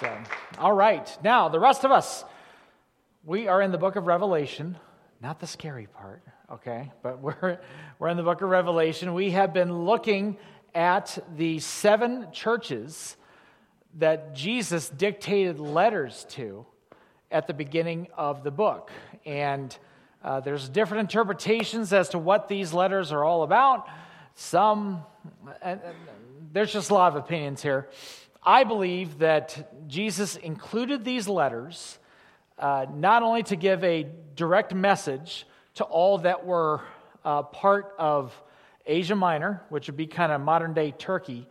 So, all right. Now, the rest of us, we are in the book of Revelation, not the scary part, okay? But we're, we're in the book of Revelation. We have been looking at the seven churches that Jesus dictated letters to at the beginning of the book. And uh, there's different interpretations as to what these letters are all about. Some, and, and there's just a lot of opinions here. I believe that Jesus included these letters uh, not only to give a direct message to all that were uh, part of Asia Minor, which would be kind of modern day Turkey,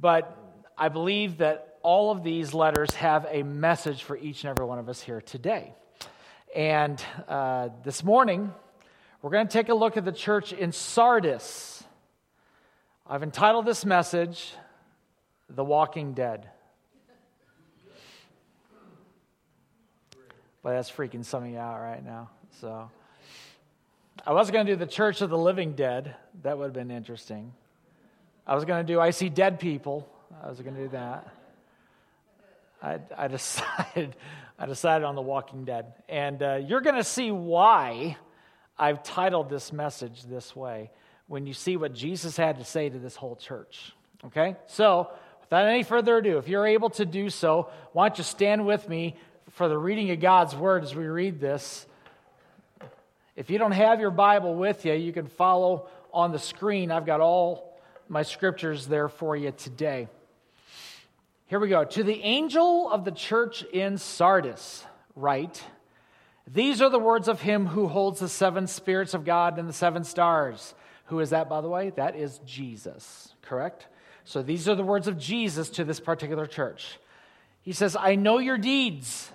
but I believe that all of these letters have a message for each and every one of us here today. And uh, this morning, we're going to take a look at the church in Sardis. I've entitled this message, The Walking Dead. But that's freaking some of you out right now. So I was going to do the Church of the Living Dead. That would have been interesting. I was going to do I See Dead People. I was going to do that. I, I decided I decided on The Walking Dead. And uh, you're going to see why I've titled this message this way when you see what Jesus had to say to this whole church. Okay? So, without any further ado, if you're able to do so, why don't you stand with me for the reading of God's word as we read this. If you don't have your Bible with you, you can follow on the screen. I've got all my scriptures there for you today. Here we go. To the angel of the church in Sardis, write These are the words of him who holds the seven spirits of God and the seven stars. Who is that, by the way? That is Jesus, correct? So these are the words of Jesus to this particular church. He says, I know your deeds.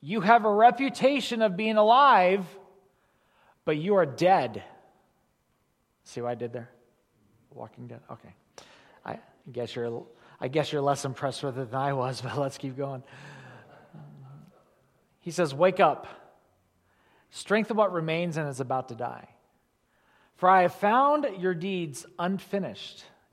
You have a reputation of being alive, but you are dead. See what I did there? Walking dead. Okay. I guess you're I guess you're less impressed with it than I was, but let's keep going. He says, Wake up, strengthen what remains and is about to die. For I have found your deeds unfinished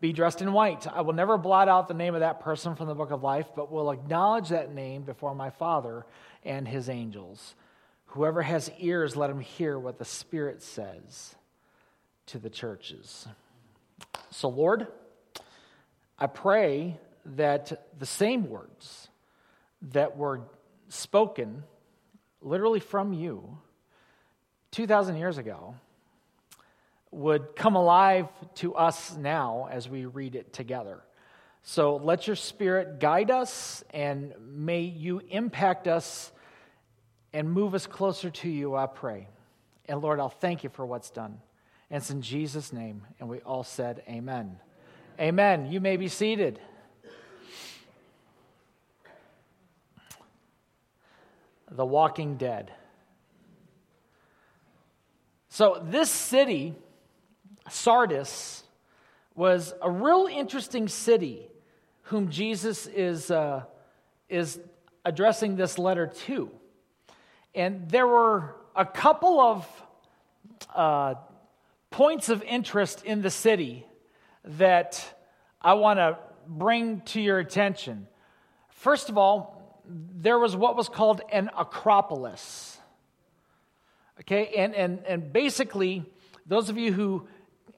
be dressed in white. I will never blot out the name of that person from the book of life, but will acknowledge that name before my Father and his angels. Whoever has ears, let him hear what the Spirit says to the churches. So, Lord, I pray that the same words that were spoken literally from you 2,000 years ago would come alive to us now as we read it together. So let your spirit guide us and may you impact us and move us closer to you, I pray. And Lord, I'll thank you for what's done. And it's in Jesus' name. And we all said, Amen. Amen. You may be seated. The Walking Dead. So, this city, Sardis, was a real interesting city whom Jesus is, uh, is addressing this letter to. And there were a couple of uh, points of interest in the city that I want to bring to your attention. First of all, there was what was called an acropolis. Okay, and, and, and basically, those of you who,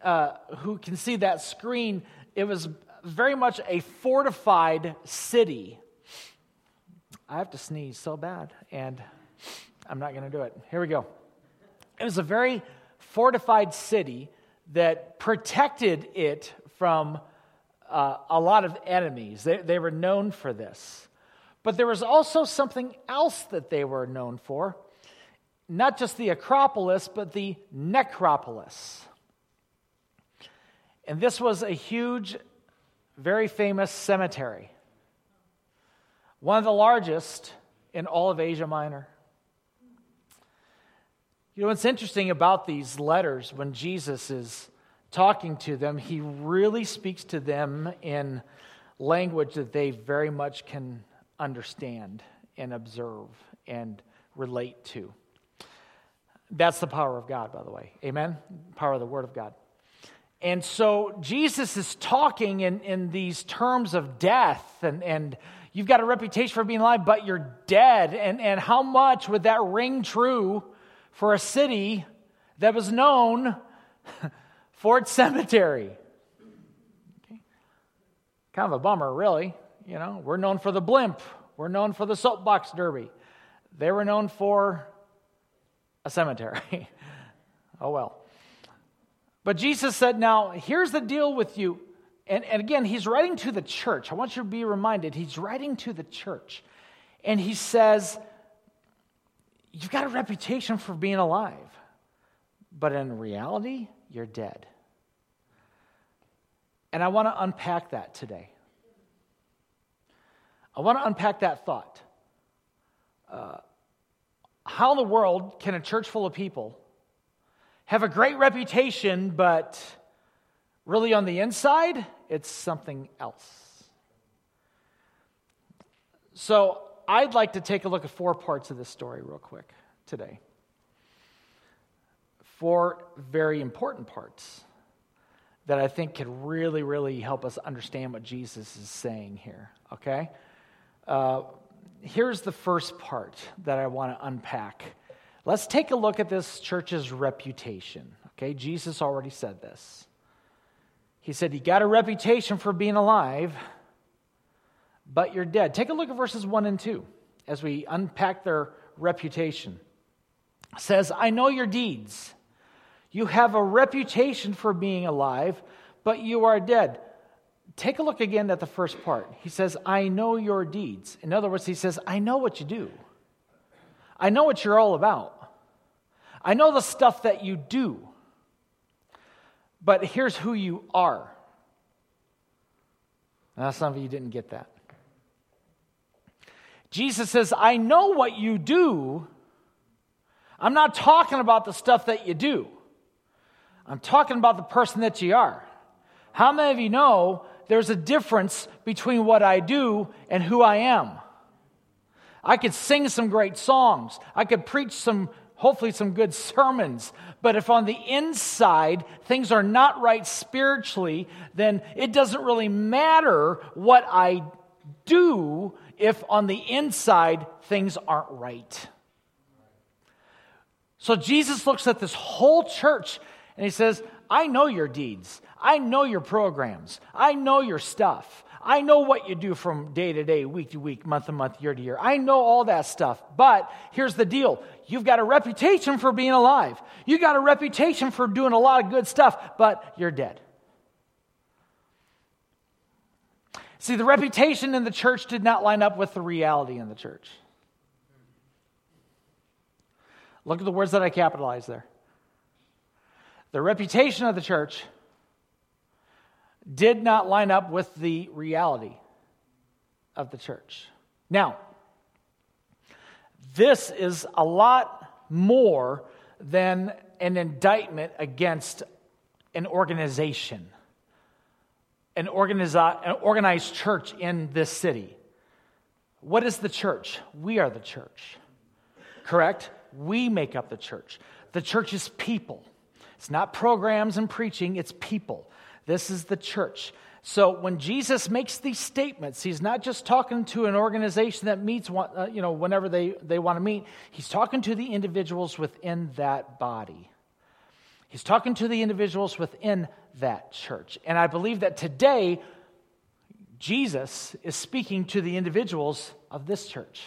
uh, who can see that screen, it was very much a fortified city. I have to sneeze so bad, and I'm not going to do it. Here we go. It was a very fortified city that protected it from uh, a lot of enemies. They, they were known for this. But there was also something else that they were known for not just the Acropolis, but the necropolis. And this was a huge, very famous cemetery, one of the largest in all of Asia Minor. You know, what's interesting about these letters when Jesus is talking to them, he really speaks to them in language that they very much can understand and observe and relate to. That's the power of God, by the way. Amen? Power of the Word of God. And so Jesus is talking in, in these terms of death, and, and you've got a reputation for being alive, but you're dead. And, and how much would that ring true for a city that was known for its cemetery? Okay. Kind of a bummer, really. You know, we're known for the blimp, we're known for the soapbox derby. They were known for a cemetery. oh well. But Jesus said, Now, here's the deal with you. And, and again, he's writing to the church. I want you to be reminded, he's writing to the church. And he says, You've got a reputation for being alive, but in reality, you're dead. And I want to unpack that today. I want to unpack that thought. Uh, how in the world can a church full of people have a great reputation, but really on the inside, it's something else. So I'd like to take a look at four parts of this story real quick today. Four very important parts that I think could really, really help us understand what Jesus is saying here, okay? Uh, here's the first part that I want to unpack Let's take a look at this church's reputation. Okay, Jesus already said this. He said, You got a reputation for being alive, but you're dead. Take a look at verses 1 and 2 as we unpack their reputation. It says, I know your deeds. You have a reputation for being alive, but you are dead. Take a look again at the first part. He says, I know your deeds. In other words, he says, I know what you do. I know what you're all about. I know the stuff that you do, but here's who you are. Now, some of you didn't get that. Jesus says, I know what you do. I'm not talking about the stuff that you do. I'm talking about the person that you are. How many of you know there's a difference between what I do and who I am? I could sing some great songs. I could preach some hopefully some good sermons. But if on the inside things are not right spiritually, then it doesn't really matter what I do if on the inside things aren't right. So Jesus looks at this whole church and he says, I know your deeds. I know your programs. I know your stuff. I know what you do from day to day, week to week, month to month, year to year. I know all that stuff. But here's the deal you've got a reputation for being alive, you got a reputation for doing a lot of good stuff, but you're dead. See, the reputation in the church did not line up with the reality in the church. Look at the words that I capitalized there. The reputation of the church did not line up with the reality of the church. Now, this is a lot more than an indictment against an organization, an, organizi- an organized church in this city. What is the church? We are the church, correct? We make up the church. The church is people. It's not programs and preaching, it's people. This is the church. So when Jesus makes these statements, he's not just talking to an organization that meets uh, you know, whenever they, they want to meet. He's talking to the individuals within that body. He's talking to the individuals within that church. And I believe that today, Jesus is speaking to the individuals of this church.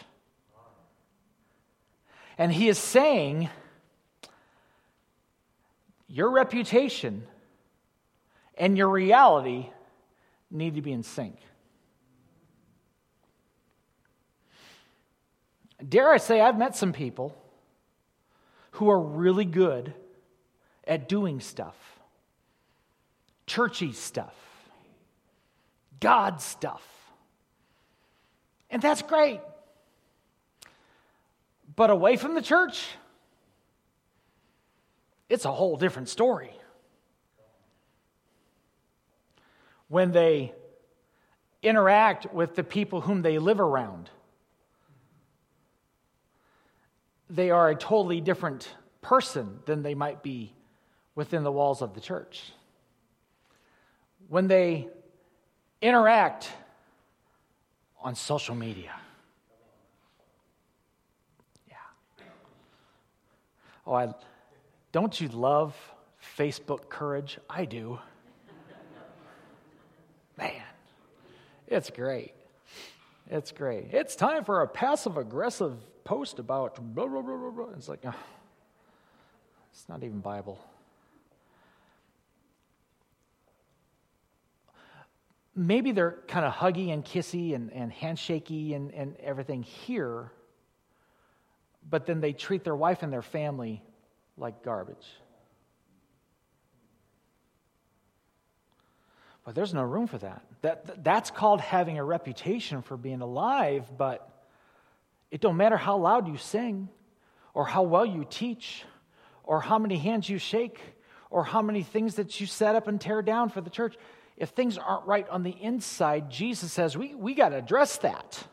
And he is saying, Your reputation and your reality need to be in sync. Dare I say, I've met some people who are really good at doing stuff, churchy stuff, God stuff. And that's great. But away from the church, it's a whole different story. When they interact with the people whom they live around, they are a totally different person than they might be within the walls of the church. When they interact on social media. Yeah. Oh, I don't you love Facebook courage? I do. Man, it's great. It's great. It's time for a passive aggressive post about blah, blah, blah, blah, blah. It's like, oh, it's not even Bible. Maybe they're kind of huggy and kissy and, and handshakey and, and everything here, but then they treat their wife and their family like garbage. But there's no room for that. that. That's called having a reputation for being alive, but it don't matter how loud you sing, or how well you teach, or how many hands you shake, or how many things that you set up and tear down for the church. If things aren't right on the inside, Jesus says we, we got to address that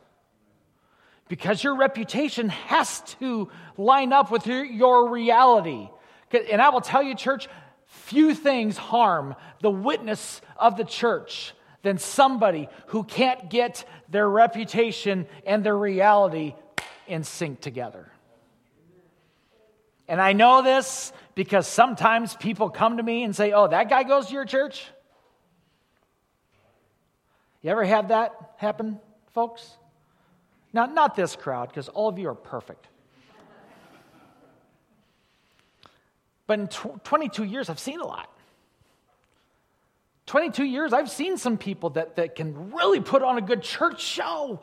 because your reputation has to line up with your, your reality. And I will tell you, church, few things harm the witness of the church than somebody who can't get their reputation and their reality in sync together. And I know this because sometimes people come to me and say, Oh, that guy goes to your church? You ever had that happen, folks? Now, not this crowd, because all of you are perfect. But in tw- 22 years, I've seen a lot. 22 years, I've seen some people that, that can really put on a good church show,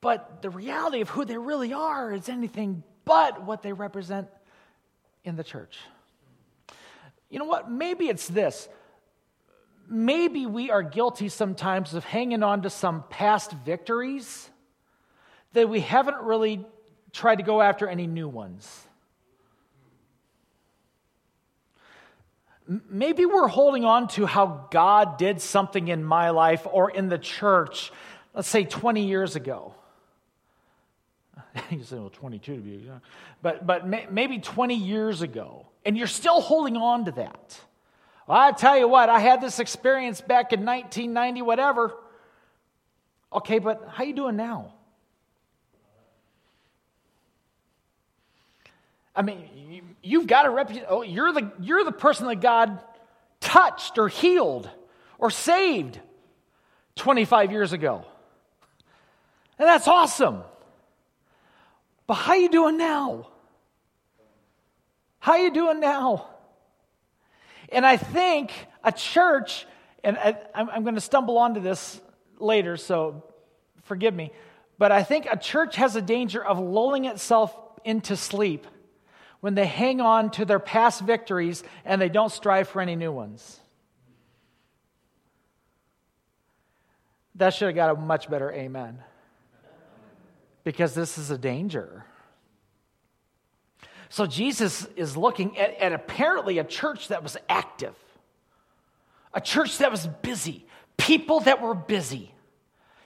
but the reality of who they really are is anything but what they represent in the church. You know what? Maybe it's this. Maybe we are guilty sometimes of hanging on to some past victories that we haven't really tried to go after any new ones. Maybe we're holding on to how God did something in my life or in the church, let's say 20 years ago. you say, well, 22 to be, exact. but, but maybe 20 years ago, and you're still holding on to that. Well, I tell you what, I had this experience back in 1990, whatever. Okay, but how you doing now? I mean, you've got a reputation. Oh, you're the, you're the person that God touched or healed or saved 25 years ago. And that's awesome. But how you doing now? How you doing now? And I think a church, and I, I'm going to stumble onto this later, so forgive me, but I think a church has a danger of lulling itself into sleep when they hang on to their past victories and they don't strive for any new ones. That should have got a much better amen. Because this is a danger. So Jesus is looking at, at apparently a church that was active, a church that was busy, people that were busy.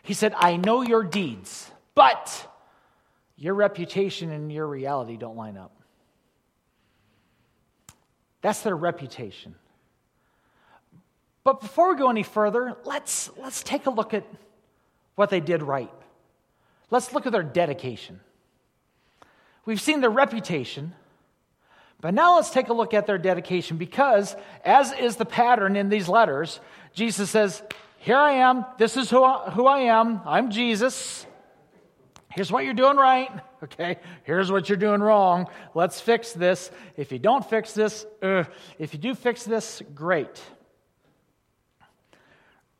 He said, I know your deeds, but your reputation and your reality don't line up. That's their reputation. But before we go any further, let's, let's take a look at what they did right. Let's look at their dedication. We've seen their reputation, but now let's take a look at their dedication because, as is the pattern in these letters, Jesus says, Here I am. This is who I, who I am. I'm Jesus. Here's what you're doing right. Okay, here's what you're doing wrong. Let's fix this. If you don't fix this, uh, if you do fix this, great.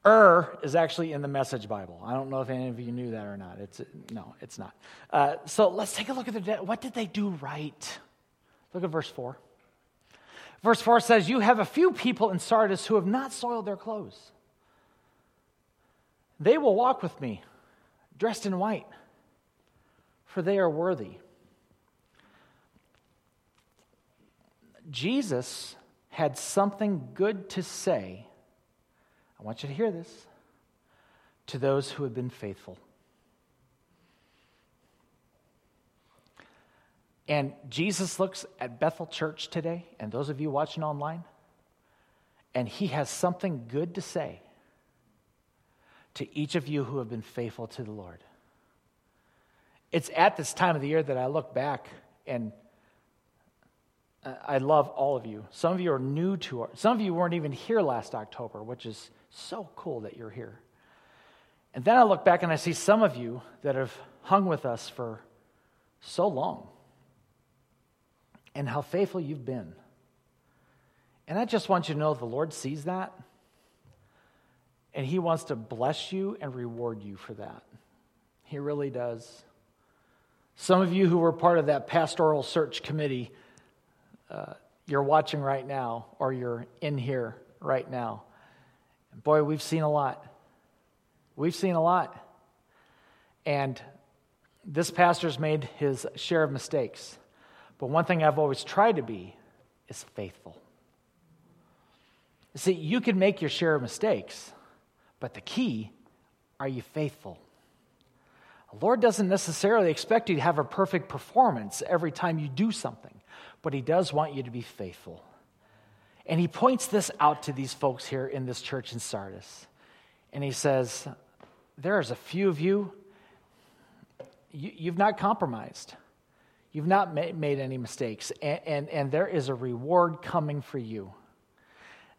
Er is actually in the Message Bible. I don't know if any of you knew that or not. It's no, it's not. Uh, so let's take a look at the what did they do right. Look at verse four. Verse four says, "You have a few people in Sardis who have not soiled their clothes. They will walk with me, dressed in white." For they are worthy. Jesus had something good to say. I want you to hear this to those who have been faithful. And Jesus looks at Bethel Church today, and those of you watching online, and he has something good to say to each of you who have been faithful to the Lord. It's at this time of the year that I look back and I love all of you. Some of you are new to our, some of you weren't even here last October, which is so cool that you're here. And then I look back and I see some of you that have hung with us for so long and how faithful you've been. And I just want you to know the Lord sees that, and He wants to bless you and reward you for that. He really does. Some of you who were part of that pastoral search committee, uh, you're watching right now, or you're in here right now. Boy, we've seen a lot. We've seen a lot. And this pastor's made his share of mistakes. But one thing I've always tried to be is faithful. See, you can make your share of mistakes, but the key are you faithful? The Lord doesn't necessarily expect you to have a perfect performance every time you do something, but He does want you to be faithful. And He points this out to these folks here in this church in Sardis. And He says, There's a few of you, you have not compromised. You've not made any mistakes, and, and, and there is a reward coming for you.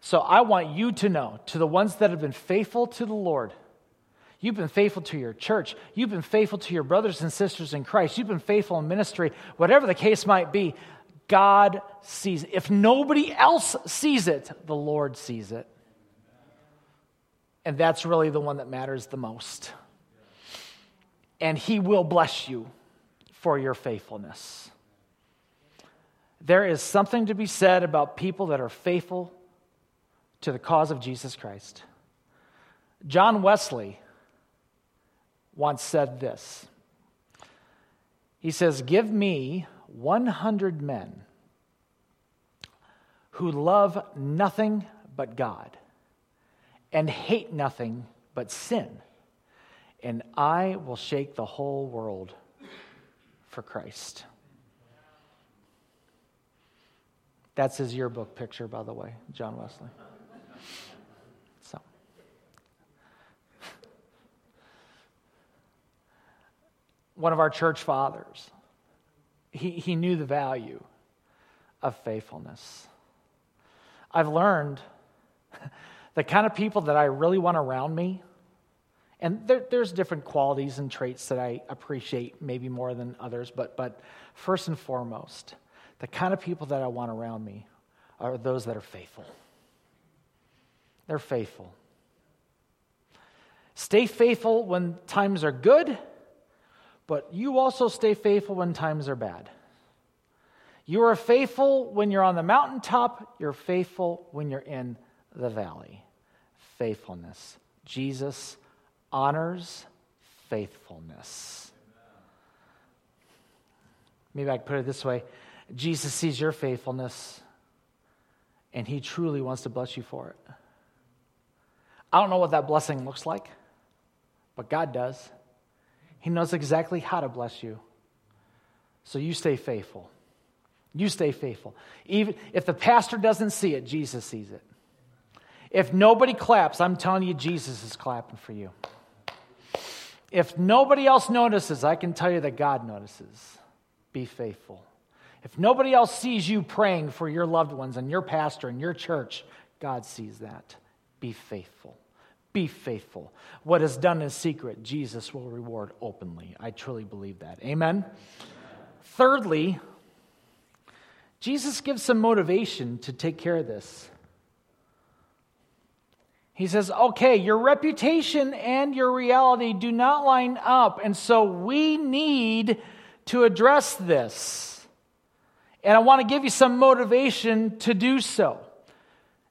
So I want you to know, to the ones that have been faithful to the Lord, you've been faithful to your church, you've been faithful to your brothers and sisters in Christ, you've been faithful in ministry, whatever the case might be, God sees it. If nobody else sees it, the Lord sees it. And that's really the one that matters the most. And He will bless you for your faithfulness. There is something to be said about people that are faithful to the cause of Jesus Christ. John Wesley once said this He says, Give me 100 men who love nothing but God and hate nothing but sin, and I will shake the whole world for Christ. That's his yearbook picture, by the way, John Wesley. One of our church fathers, he, he knew the value of faithfulness. I've learned the kind of people that I really want around me and there, there's different qualities and traits that I appreciate maybe more than others, but, but first and foremost, the kind of people that I want around me are those that are faithful. They're faithful. Stay faithful when times are good, but you also stay faithful when times are bad. You are faithful when you're on the mountaintop, you're faithful when you're in the valley. Faithfulness. Jesus honors faithfulness. Maybe I could put it this way Jesus sees your faithfulness, and he truly wants to bless you for it. I don't know what that blessing looks like, but God does. He knows exactly how to bless you. So you stay faithful. You stay faithful. Even if the pastor doesn't see it, Jesus sees it. If nobody claps, I'm telling you, Jesus is clapping for you. If nobody else notices, I can tell you that God notices. Be faithful. If nobody else sees you praying for your loved ones and your pastor and your church, God sees that. Be faithful. Be faithful. What is done in secret, Jesus will reward openly. I truly believe that. Amen. Thirdly, Jesus gives some motivation to take care of this. He says, okay, your reputation and your reality do not line up. And so we need to address this. And I want to give you some motivation to do so.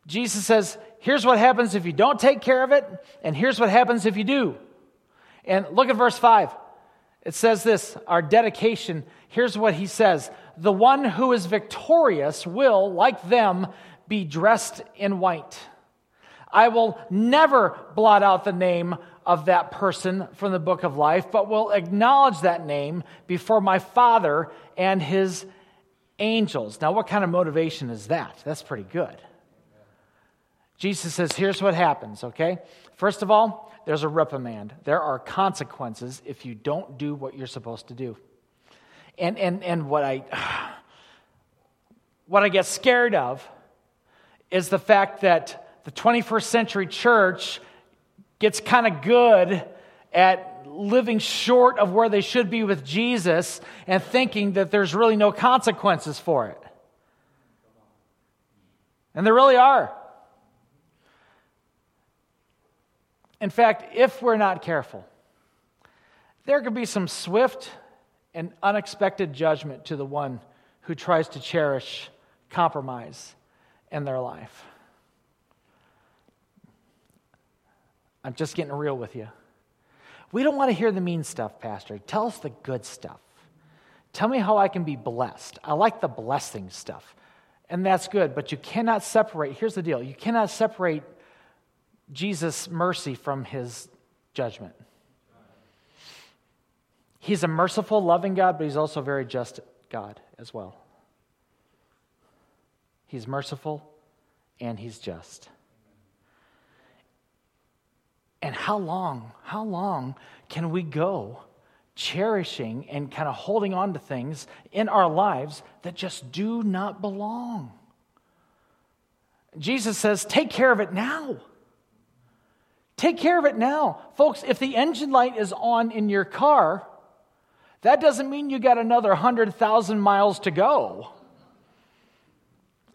Jesus says, here's what happens if you don't take care of it, and here's what happens if you do. And look at verse 5. It says this our dedication. Here's what he says The one who is victorious will, like them, be dressed in white. I will never blot out the name of that person from the book of life, but will acknowledge that name before my Father and his angels. Now, what kind of motivation is that? That's pretty good. Jesus says, here's what happens, okay? First of all, there's a reprimand. There are consequences if you don't do what you're supposed to do. And, and, and what, I, what I get scared of is the fact that the 21st century church gets kind of good at living short of where they should be with Jesus and thinking that there's really no consequences for it. And there really are. In fact, if we're not careful, there could be some swift and unexpected judgment to the one who tries to cherish compromise in their life. I'm just getting real with you. We don't want to hear the mean stuff, Pastor. Tell us the good stuff. Tell me how I can be blessed. I like the blessing stuff. And that's good, but you cannot separate. Here's the deal you cannot separate Jesus' mercy from his judgment. He's a merciful, loving God, but he's also a very just God as well. He's merciful and he's just. And how long, how long can we go cherishing and kind of holding on to things in our lives that just do not belong? Jesus says, take care of it now. Take care of it now. Folks, if the engine light is on in your car, that doesn't mean you got another 100,000 miles to go.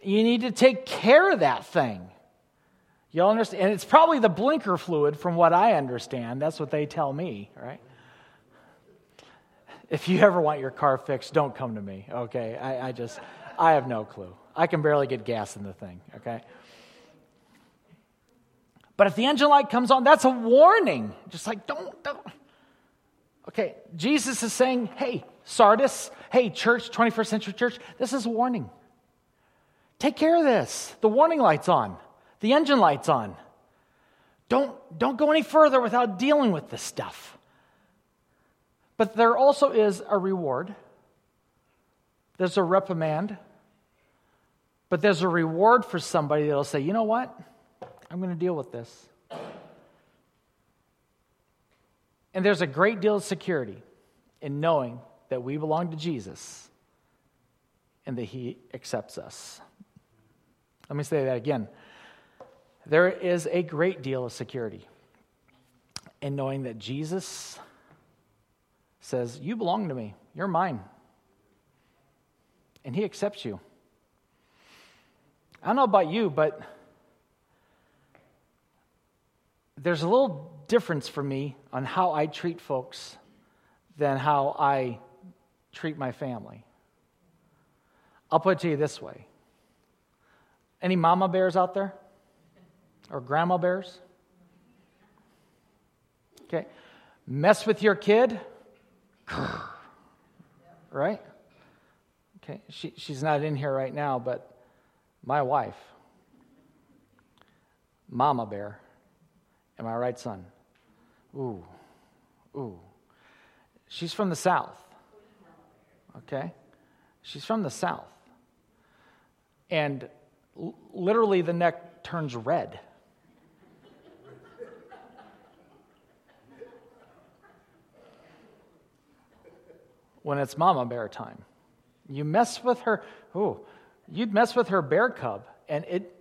You need to take care of that thing. Y'all understand? And it's probably the blinker fluid, from what I understand. That's what they tell me, right? If you ever want your car fixed, don't come to me, okay? I, I just, I have no clue. I can barely get gas in the thing, okay? But if the engine light comes on, that's a warning. Just like, don't, don't. Okay, Jesus is saying, hey, Sardis, hey, church, 21st century church, this is a warning. Take care of this. The warning light's on the engine light's on. Don't, don't go any further without dealing with this stuff. But there also is a reward. There's a reprimand. But there's a reward for somebody that'll say, you know what? I'm going to deal with this. And there's a great deal of security in knowing that we belong to Jesus and that He accepts us. Let me say that again. There is a great deal of security in knowing that Jesus says, You belong to me, you're mine. And he accepts you. I don't know about you, but there's a little difference for me on how I treat folks than how I treat my family. I'll put it to you this way. Any mama bears out there? or grandma bears? Okay. Mess with your kid? right? Okay. She, she's not in here right now, but my wife, Mama Bear. Am I right, son? Ooh. Ooh. She's from the South. Okay? She's from the South. And l- literally the neck turns red. when it's mama bear time. You mess with her, ooh, you'd mess with her bear cub, and it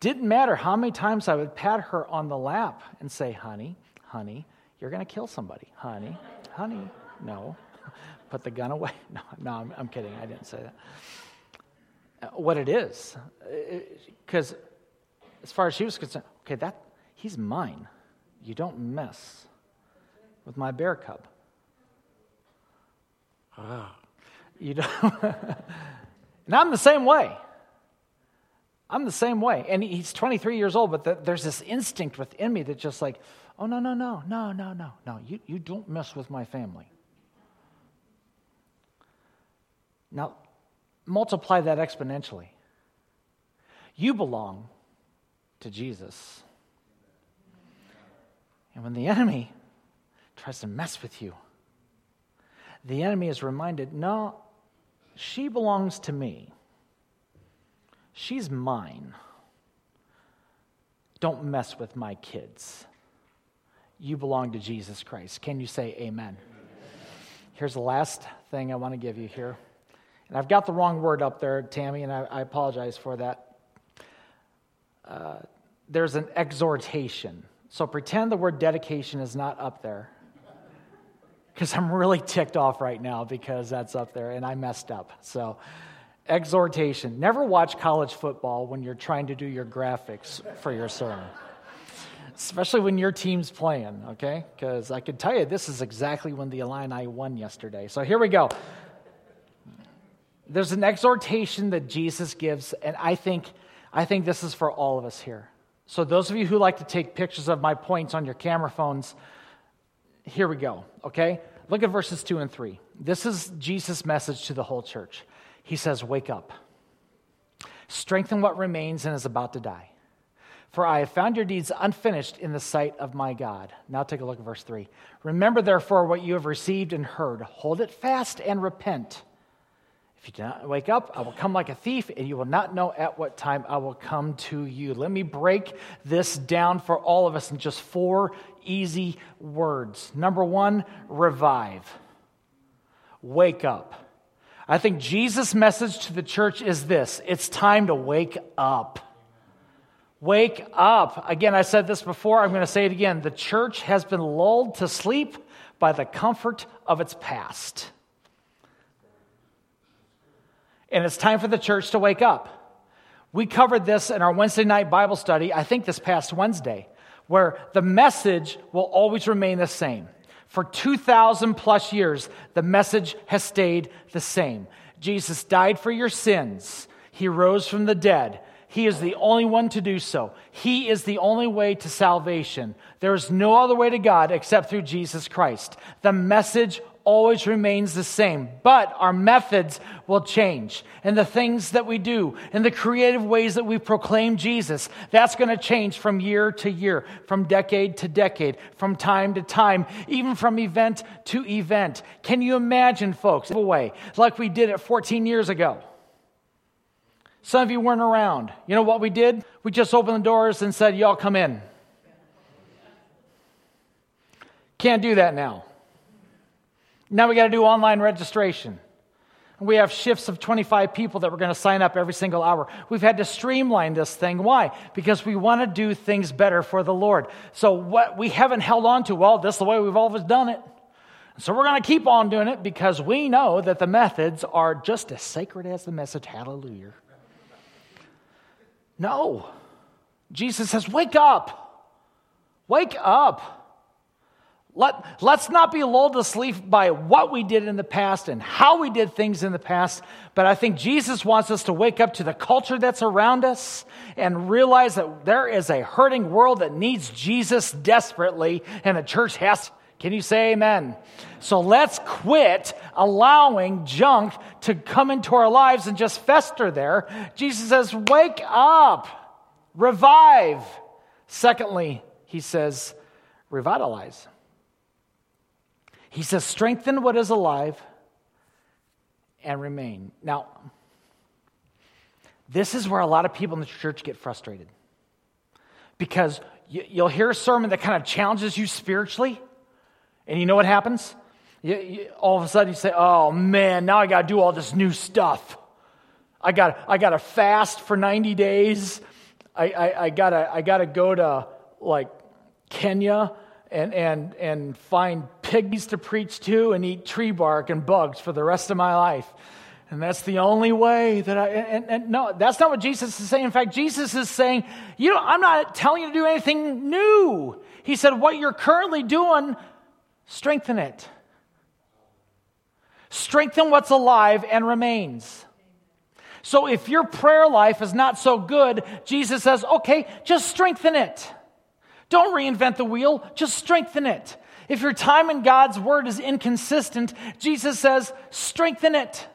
didn't matter how many times I would pat her on the lap and say, honey, honey, you're going to kill somebody. Honey, honey, no. Put the gun away. No, no I'm, I'm kidding. I didn't say that. Uh, what it is, because as far as she was concerned, okay, that he's mine. You don't mess with my bear cub. Ah. You know? and I'm the same way. I'm the same way. And he's 23 years old, but the, there's this instinct within me that's just like, oh, no, no, no, no, no, no, no. You, you don't mess with my family. Now, multiply that exponentially. You belong to Jesus. And when the enemy tries to mess with you, the enemy is reminded no, she belongs to me. She's mine. Don't mess with my kids. You belong to Jesus Christ. Can you say amen? Here's the last thing I want to give you here. And I've got the wrong word up there, Tammy, and I, I apologize for that. Uh, there's an exhortation. So pretend the word dedication is not up there. Because I'm really ticked off right now because that's up there and I messed up. So, exhortation. Never watch college football when you're trying to do your graphics for your sermon especially when your team's playing, okay? Because I can tell you this is exactly when the Illini won yesterday. So here we go. There's an exhortation that Jesus gives, and I think, I think this is for all of us here. So, those of you who like to take pictures of my points on your camera phones, here we go, okay? Look at verses 2 and 3. This is Jesus' message to the whole church. He says, Wake up, strengthen what remains and is about to die. For I have found your deeds unfinished in the sight of my God. Now take a look at verse 3. Remember, therefore, what you have received and heard. Hold it fast and repent. If you do not wake up, I will come like a thief, and you will not know at what time I will come to you. Let me break this down for all of us in just four easy words. Number one, revive. Wake up. I think Jesus' message to the church is this it's time to wake up. Wake up. Again, I said this before, I'm going to say it again. The church has been lulled to sleep by the comfort of its past. And it's time for the church to wake up. We covered this in our Wednesday night Bible study, I think this past Wednesday, where the message will always remain the same. For 2,000 plus years, the message has stayed the same. Jesus died for your sins. He rose from the dead. He is the only one to do so. He is the only way to salvation. There is no other way to God except through Jesus Christ. The message always remains the same, but our methods will change. And the things that we do, and the creative ways that we proclaim Jesus, that's going to change from year to year, from decade to decade, from time to time, even from event to event. Can you imagine, folks, way like we did it 14 years ago? Some of you weren't around. You know what we did? We just opened the doors and said, Y'all come in. Can't do that now. Now we got to do online registration. We have shifts of 25 people that we're going to sign up every single hour. We've had to streamline this thing. Why? Because we want to do things better for the Lord. So what we haven't held on to, well, this is the way we've always done it. So we're going to keep on doing it because we know that the methods are just as sacred as the message. Hallelujah. No. Jesus says, Wake up. Wake up. Let, let's not be lulled to sleep by what we did in the past and how we did things in the past, but I think Jesus wants us to wake up to the culture that's around us and realize that there is a hurting world that needs Jesus desperately, and the church has. Can you say amen? So let's quit allowing junk to come into our lives and just fester there. Jesus says, Wake up, revive. Secondly, he says, revitalize. He says, strengthen what is alive and remain. Now, this is where a lot of people in the church get frustrated because you'll hear a sermon that kind of challenges you spiritually, and you know what happens? You, you, all of a sudden you say, oh man, now I got to do all this new stuff. I got I got to fast for 90 days. I, I, I got to I gotta go to like Kenya and, and, and find pigs to preach to and eat tree bark and bugs for the rest of my life. And that's the only way that I, and, and, no, that's not what Jesus is saying. In fact, Jesus is saying, you know, I'm not telling you to do anything new. He said, what you're currently doing, strengthen it. Strengthen what's alive and remains. So if your prayer life is not so good, Jesus says, okay, just strengthen it. Don't reinvent the wheel, just strengthen it. If your time in God's word is inconsistent, Jesus says, strengthen it.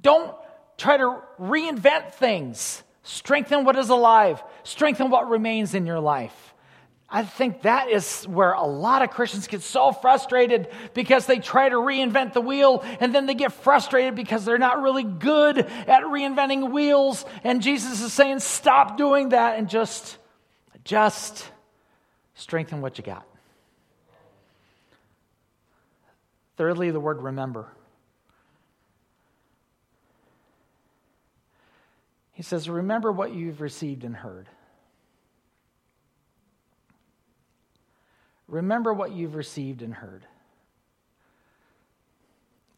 Don't try to reinvent things. Strengthen what is alive, strengthen what remains in your life. I think that is where a lot of Christians get so frustrated because they try to reinvent the wheel and then they get frustrated because they're not really good at reinventing wheels. And Jesus is saying, stop doing that and just, just strengthen what you got. Thirdly, the word remember. He says, Remember what you've received and heard. Remember what you've received and heard.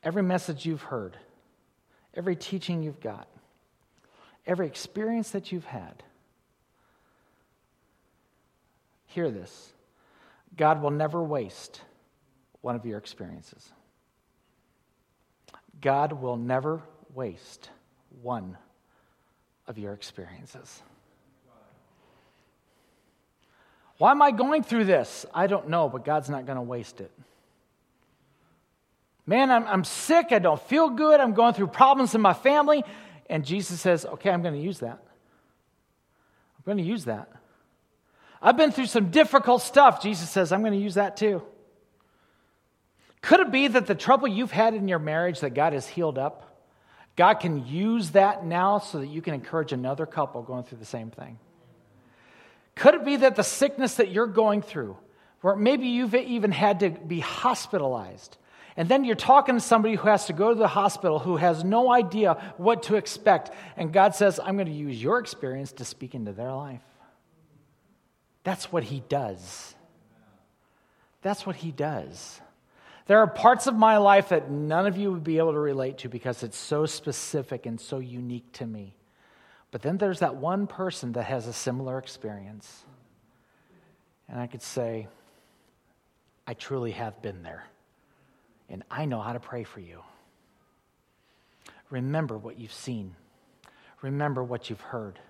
Every message you've heard, every teaching you've got, every experience that you've had. Hear this God will never waste one of your experiences. God will never waste one of your experiences. Why am I going through this? I don't know, but God's not going to waste it. Man, I'm, I'm sick. I don't feel good. I'm going through problems in my family. And Jesus says, okay, I'm going to use that. I'm going to use that. I've been through some difficult stuff. Jesus says, I'm going to use that too. Could it be that the trouble you've had in your marriage that God has healed up, God can use that now so that you can encourage another couple going through the same thing? Could it be that the sickness that you're going through, where maybe you've even had to be hospitalized, and then you're talking to somebody who has to go to the hospital who has no idea what to expect, and God says, I'm going to use your experience to speak into their life? That's what He does. That's what He does. There are parts of my life that none of you would be able to relate to because it's so specific and so unique to me. But then there's that one person that has a similar experience. And I could say, I truly have been there. And I know how to pray for you. Remember what you've seen, remember what you've heard,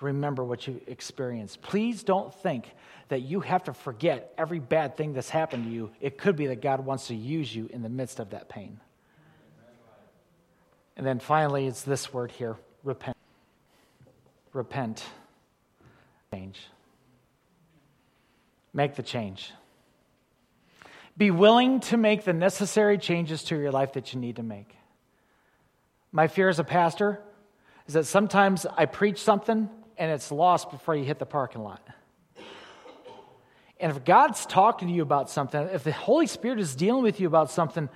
remember what you experienced. Please don't think that you have to forget every bad thing that's happened to you. It could be that God wants to use you in the midst of that pain. And then finally, it's this word here repent repent, change. Make the change. Be willing to make the necessary changes to your life that you need to make. My fear as a pastor is that sometimes I preach something and it's lost before you hit the parking lot. And if God's talking to you about something, if the Holy Spirit is dealing with you about something,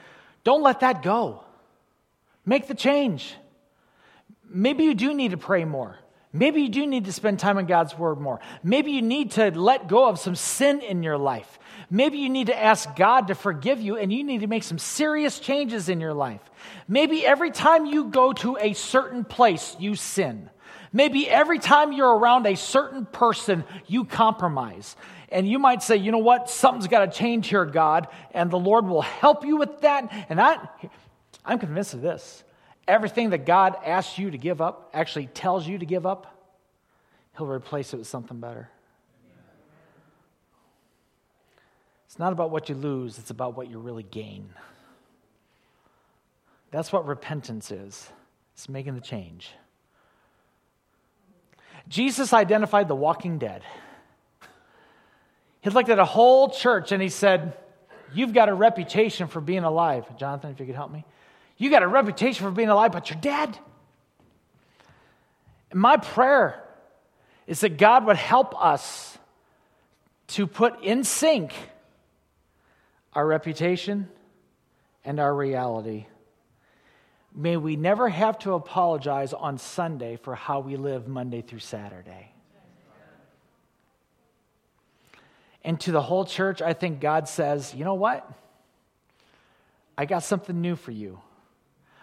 don't let that go. Make the change. Maybe you do need to pray more. Maybe you do need to spend time in God's Word more. Maybe you need to let go of some sin in your life. Maybe you need to ask God to forgive you and you need to make some serious changes in your life. Maybe every time you go to a certain place, you sin. Maybe every time you're around a certain person, you compromise. And you might say, you know what? Something's got to change here, God. And the Lord will help you with that. And I, I'm convinced of this. Everything that God asks you to give up, actually tells you to give up, He'll replace it with something better. It's not about what you lose, it's about what you really gain. That's what repentance is it's making the change. Jesus identified the walking dead. He looked at a whole church and he said, You've got a reputation for being alive. Jonathan, if you could help me. You got a reputation for being alive, but you're dead. And my prayer is that God would help us to put in sync our reputation and our reality. May we never have to apologize on Sunday for how we live Monday through Saturday. And to the whole church, I think God says, you know what? I got something new for you.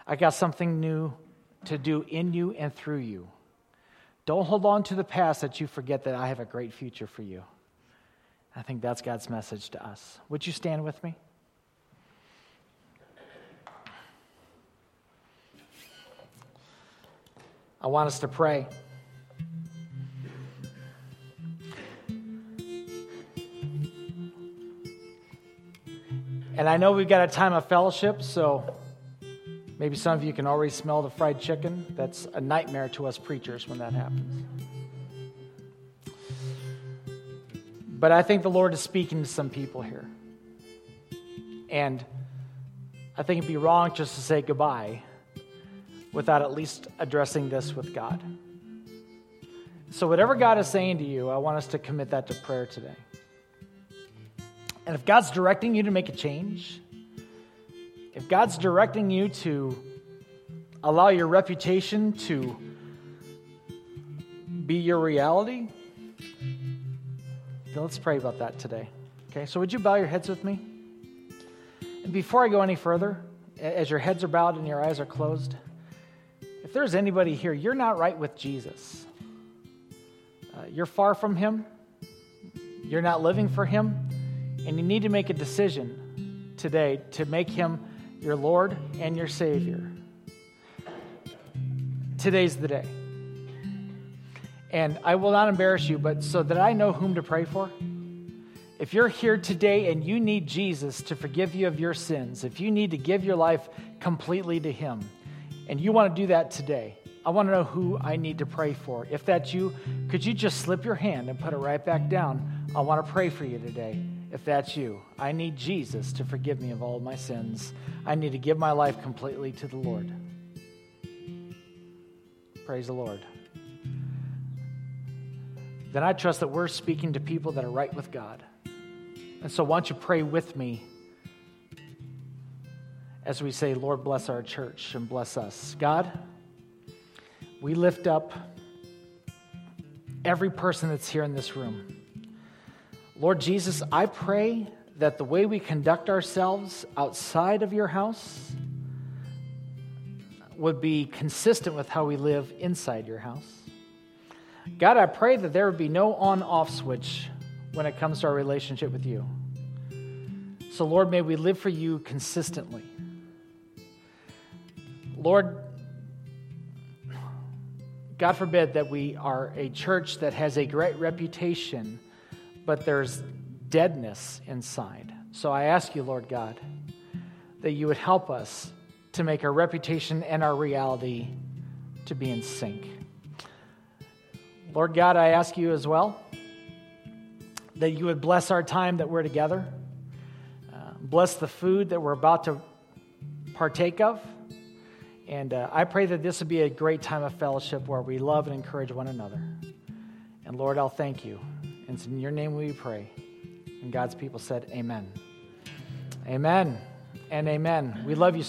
I got something new to do in you and through you. Don't hold on to the past that you forget that I have a great future for you. I think that's God's message to us. Would you stand with me? I want us to pray. And I know we've got a time of fellowship, so Maybe some of you can already smell the fried chicken. That's a nightmare to us preachers when that happens. But I think the Lord is speaking to some people here. And I think it'd be wrong just to say goodbye without at least addressing this with God. So, whatever God is saying to you, I want us to commit that to prayer today. And if God's directing you to make a change, if God's directing you to allow your reputation to be your reality, then let's pray about that today. Okay, so would you bow your heads with me? And before I go any further, as your heads are bowed and your eyes are closed, if there's anybody here, you're not right with Jesus. Uh, you're far from Him. You're not living for Him. And you need to make a decision today to make Him your Lord and your Savior. Today's the day. And I will not embarrass you, but so that I know whom to pray for, if you're here today and you need Jesus to forgive you of your sins, if you need to give your life completely to Him, and you want to do that today, I want to know who I need to pray for. If that's you, could you just slip your hand and put it right back down? I want to pray for you today. If that's you, I need Jesus to forgive me of all of my sins. I need to give my life completely to the Lord. Praise the Lord. Then I trust that we're speaking to people that are right with God. And so, why don't you pray with me as we say, Lord, bless our church and bless us. God, we lift up every person that's here in this room. Lord Jesus, I pray that the way we conduct ourselves outside of your house would be consistent with how we live inside your house. God, I pray that there would be no on off switch when it comes to our relationship with you. So, Lord, may we live for you consistently. Lord, God forbid that we are a church that has a great reputation but there's deadness inside. So I ask you, Lord God, that you would help us to make our reputation and our reality to be in sync. Lord God, I ask you as well that you would bless our time that we're together, uh, bless the food that we're about to partake of. And uh, I pray that this would be a great time of fellowship where we love and encourage one another. And Lord, I'll thank you. And it's in your name we pray. And God's people said, Amen. Amen and amen. We love you.